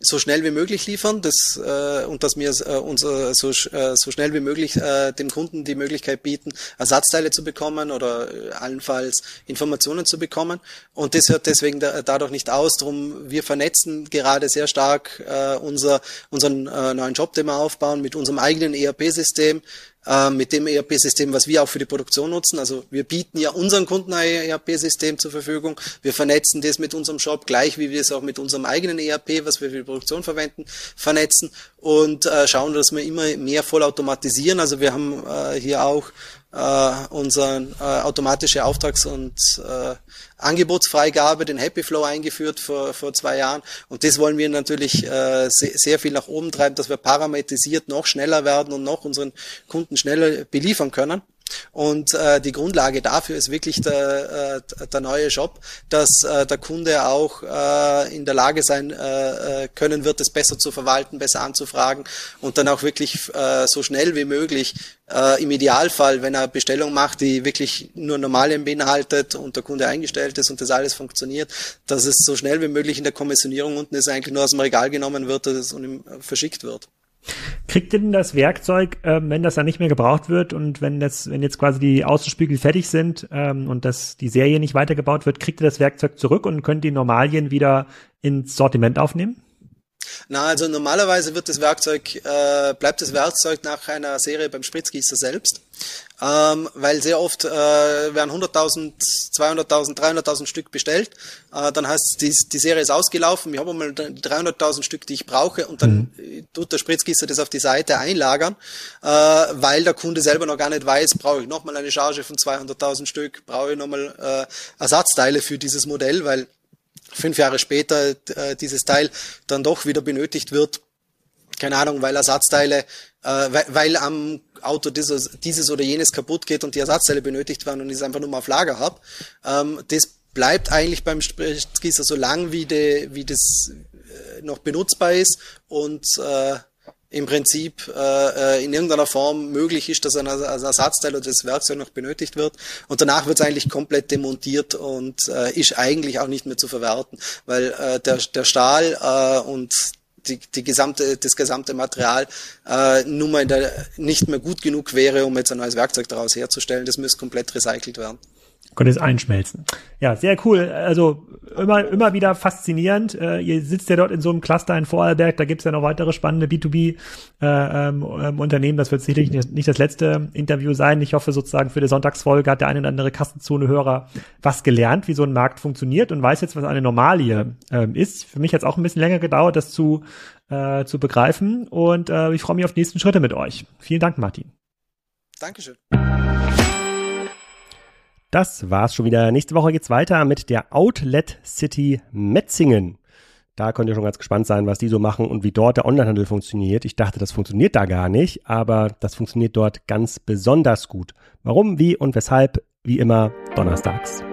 Speaker 2: so schnell wie möglich liefern das, äh, und dass wir äh, uns äh, so, äh, so schnell wie möglich äh, dem Kunden die Möglichkeit bieten, Ersatzteile zu bekommen oder äh, allenfalls Informationen zu bekommen. Und das hört deswegen da, dadurch nicht aus. Drum wir vernetzen gerade sehr stark äh, unser, unseren äh, neuen Job, den wir aufbauen, mit unserem eigenen ERP-System, äh, mit dem ERP-System, was wir auch für die Produktion nutzen. Also wir bieten ja unseren Kunden ein ERP-System zur Verfügung. Wir vernetzen das mit unserem Shop, gleich wie wir es auch mit unserem eigenen ERP, was wir für die Produktion verwenden, vernetzen und äh, schauen, dass wir immer mehr vollautomatisieren. Also wir haben äh, hier auch äh, unsere äh, automatische Auftrags- und äh, Angebotsfreigabe, den Happy Flow eingeführt vor, vor zwei Jahren. Und das wollen wir natürlich äh, sehr, sehr viel nach oben treiben, dass wir parametrisiert noch schneller werden und noch unseren Kunden schneller beliefern können. Und äh, die Grundlage dafür ist wirklich der, äh, der neue Shop, dass äh, der Kunde auch äh, in der Lage sein äh, äh, können wird, es besser zu verwalten, besser anzufragen und dann auch wirklich äh, so schnell wie möglich äh, im Idealfall, wenn er Bestellung macht, die wirklich nur normale beinhaltet und der Kunde eingestellt ist und das alles funktioniert, dass es so schnell wie möglich in der Kommissionierung unten ist, eigentlich nur aus dem Regal genommen wird und verschickt wird.
Speaker 3: Kriegt denn das Werkzeug, ähm, wenn das dann nicht mehr gebraucht wird und wenn das, wenn jetzt quasi die Außenspiegel fertig sind ähm, und das die Serie nicht weitergebaut wird, kriegt ihr das Werkzeug zurück und könnt die Normalien wieder ins Sortiment aufnehmen?
Speaker 2: Na, also normalerweise wird das Werkzeug, äh, bleibt das Werkzeug nach einer Serie beim Spritzgießer selbst, ähm, weil sehr oft äh, werden 100.000, 200.000, 300.000 Stück bestellt. Äh, dann heißt die, die Serie ist ausgelaufen, ich habe mal 300.000 Stück, die ich brauche. Und dann mhm. tut der Spritzgießer das auf die Seite einlagern, äh, weil der Kunde selber noch gar nicht weiß, brauche ich nochmal eine Charge von 200.000 Stück, brauche ich nochmal äh, Ersatzteile für dieses Modell, weil fünf Jahre später äh, dieses Teil dann doch wieder benötigt wird. Keine Ahnung, weil Ersatzteile, äh, weil, weil am Auto dieses, dieses oder jenes kaputt geht und die Ersatzteile benötigt werden und ich es einfach nur mal auf Lager habe. Ähm, das bleibt eigentlich beim Spritzgießer so lang, wie, de, wie das äh, noch benutzbar ist und äh, im Prinzip äh, äh, in irgendeiner Form möglich ist, dass ein, Ersatzteil oder das Werkzeug noch benötigt wird. Und danach wird es eigentlich komplett demontiert und äh, ist eigentlich auch nicht mehr zu verwerten, weil äh, der, der Stahl äh, und die, die gesamte, das gesamte Material äh, nun mal nicht mehr gut genug wäre, um jetzt ein neues Werkzeug daraus herzustellen. Das müsste komplett recycelt werden.
Speaker 4: Konnte es einschmelzen.
Speaker 3: Ja, sehr cool. Also immer, immer wieder faszinierend. Äh, ihr sitzt ja dort in so einem Cluster in Vorarlberg, da gibt's ja noch weitere spannende B2B-Unternehmen. Äh, ähm, das wird sicherlich nicht das letzte Interview sein. Ich hoffe sozusagen für die Sonntagsfolge hat der eine oder andere Kassenzone-Hörer was gelernt, wie so ein Markt funktioniert und weiß jetzt, was eine Normalie ähm, ist. Für mich hat es auch ein bisschen länger gedauert, das zu, äh, zu begreifen. Und äh, ich freue mich auf die nächsten Schritte mit euch. Vielen Dank, Martin.
Speaker 2: Dankeschön.
Speaker 3: Das war's schon wieder. Nächste Woche geht's weiter mit der Outlet City Metzingen. Da könnt ihr schon ganz gespannt sein, was die so machen und wie dort der Onlinehandel funktioniert. Ich dachte, das funktioniert da gar nicht, aber das funktioniert dort ganz besonders gut. Warum, wie und weshalb, wie immer, donnerstags.